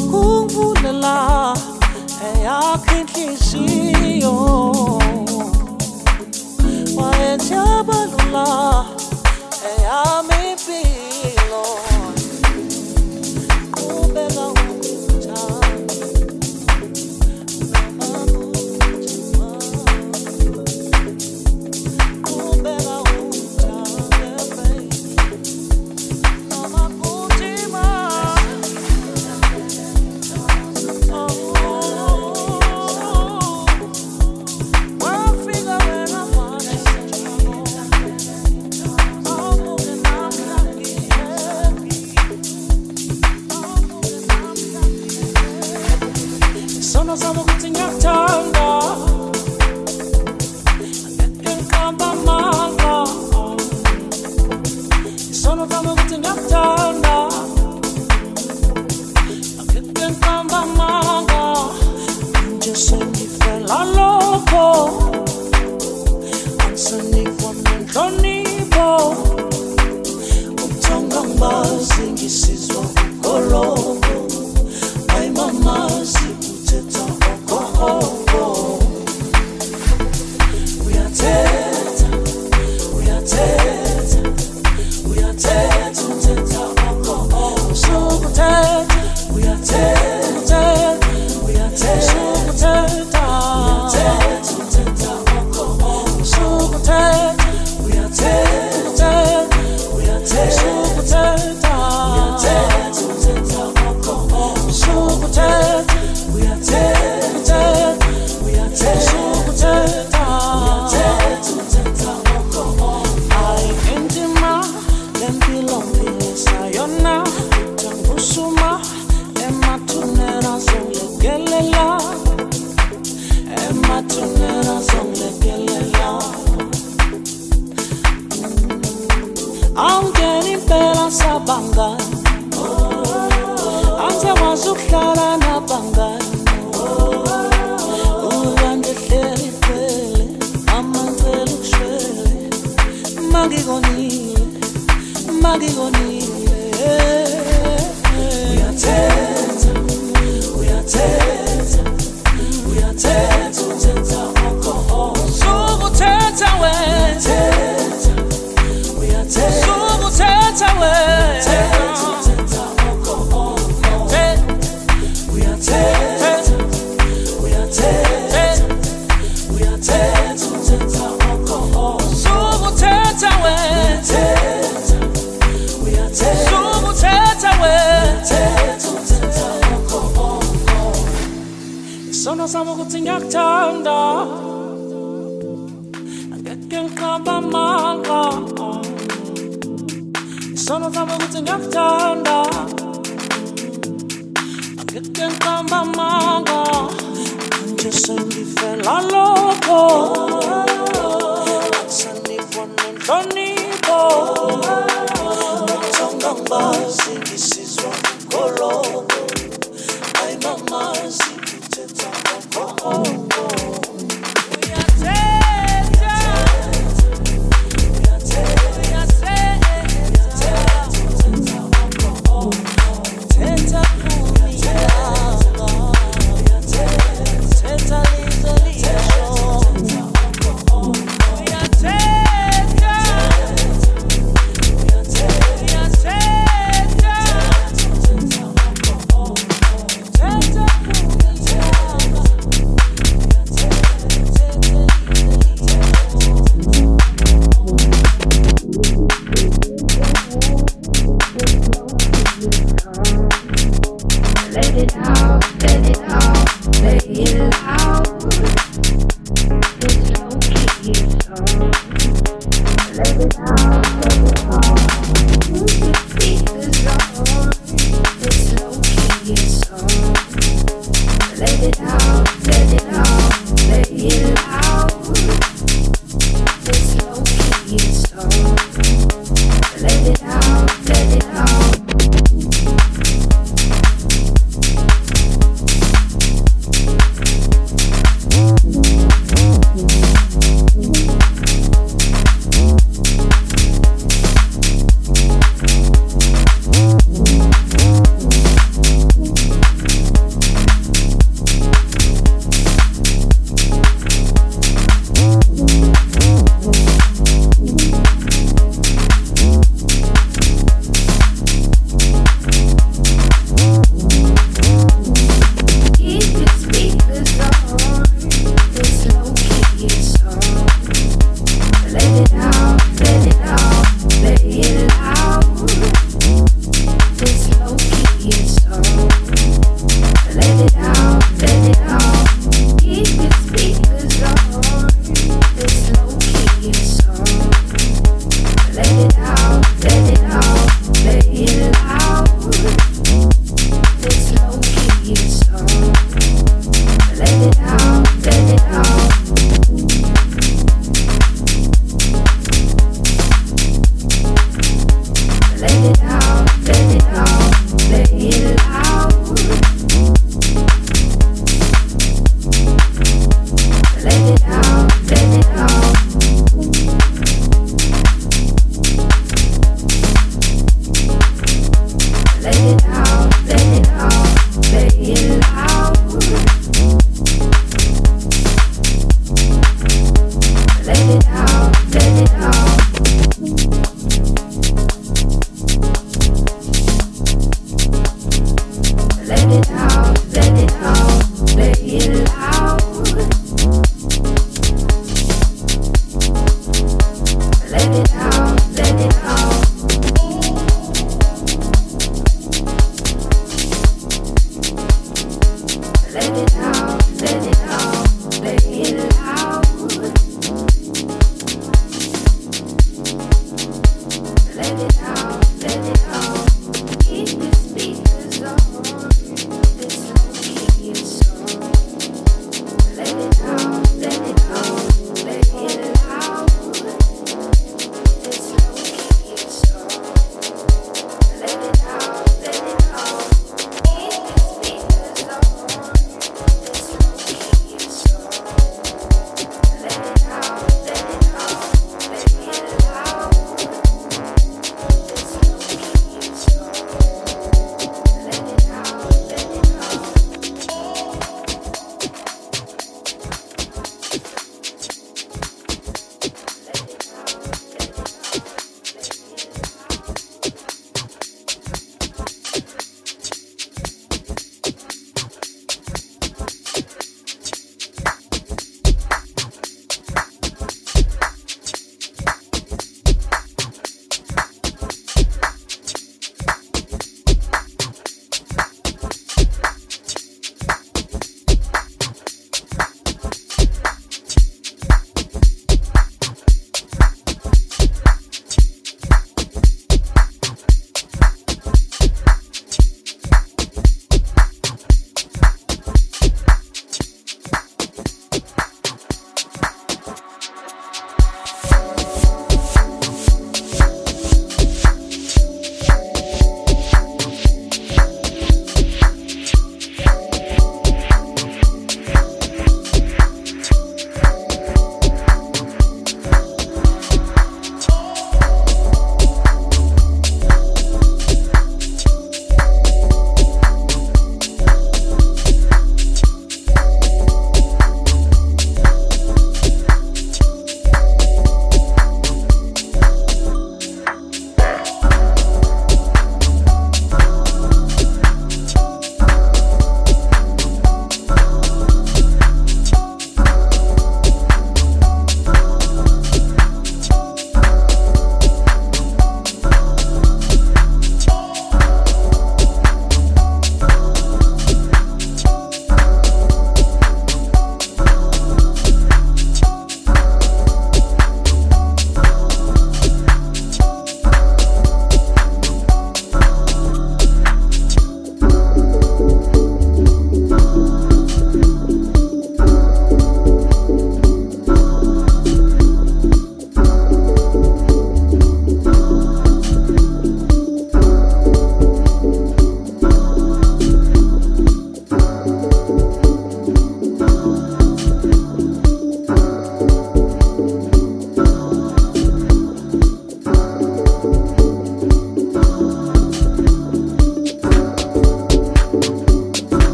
kungulala eyakhenhliziyo wayenjabalula eyami angena impelansa bangani angizekwazi ukuhlala nabangani ulandihleli cele amanzela ukushwele. Magikonile magikonile yakthanda angeke ngicabanga isono sami ukuthi ngiyakuthanda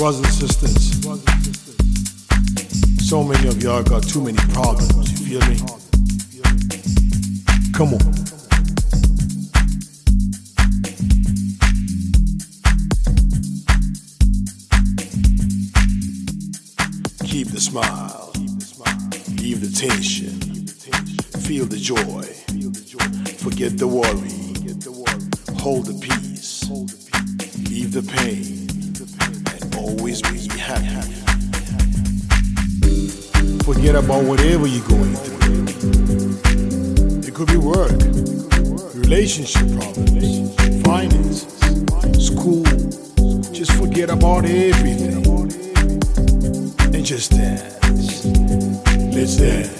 Brothers and sisters, so many of y'all got too many problems, you feel me? Come on. Keep the smile, leave the tension, feel the joy, forget the worry, hold the peace, leave the pain always be happy. Forget about whatever you're going through. It could be work, relationship problems, finances, school. Just forget about everything and just dance. Let's dance.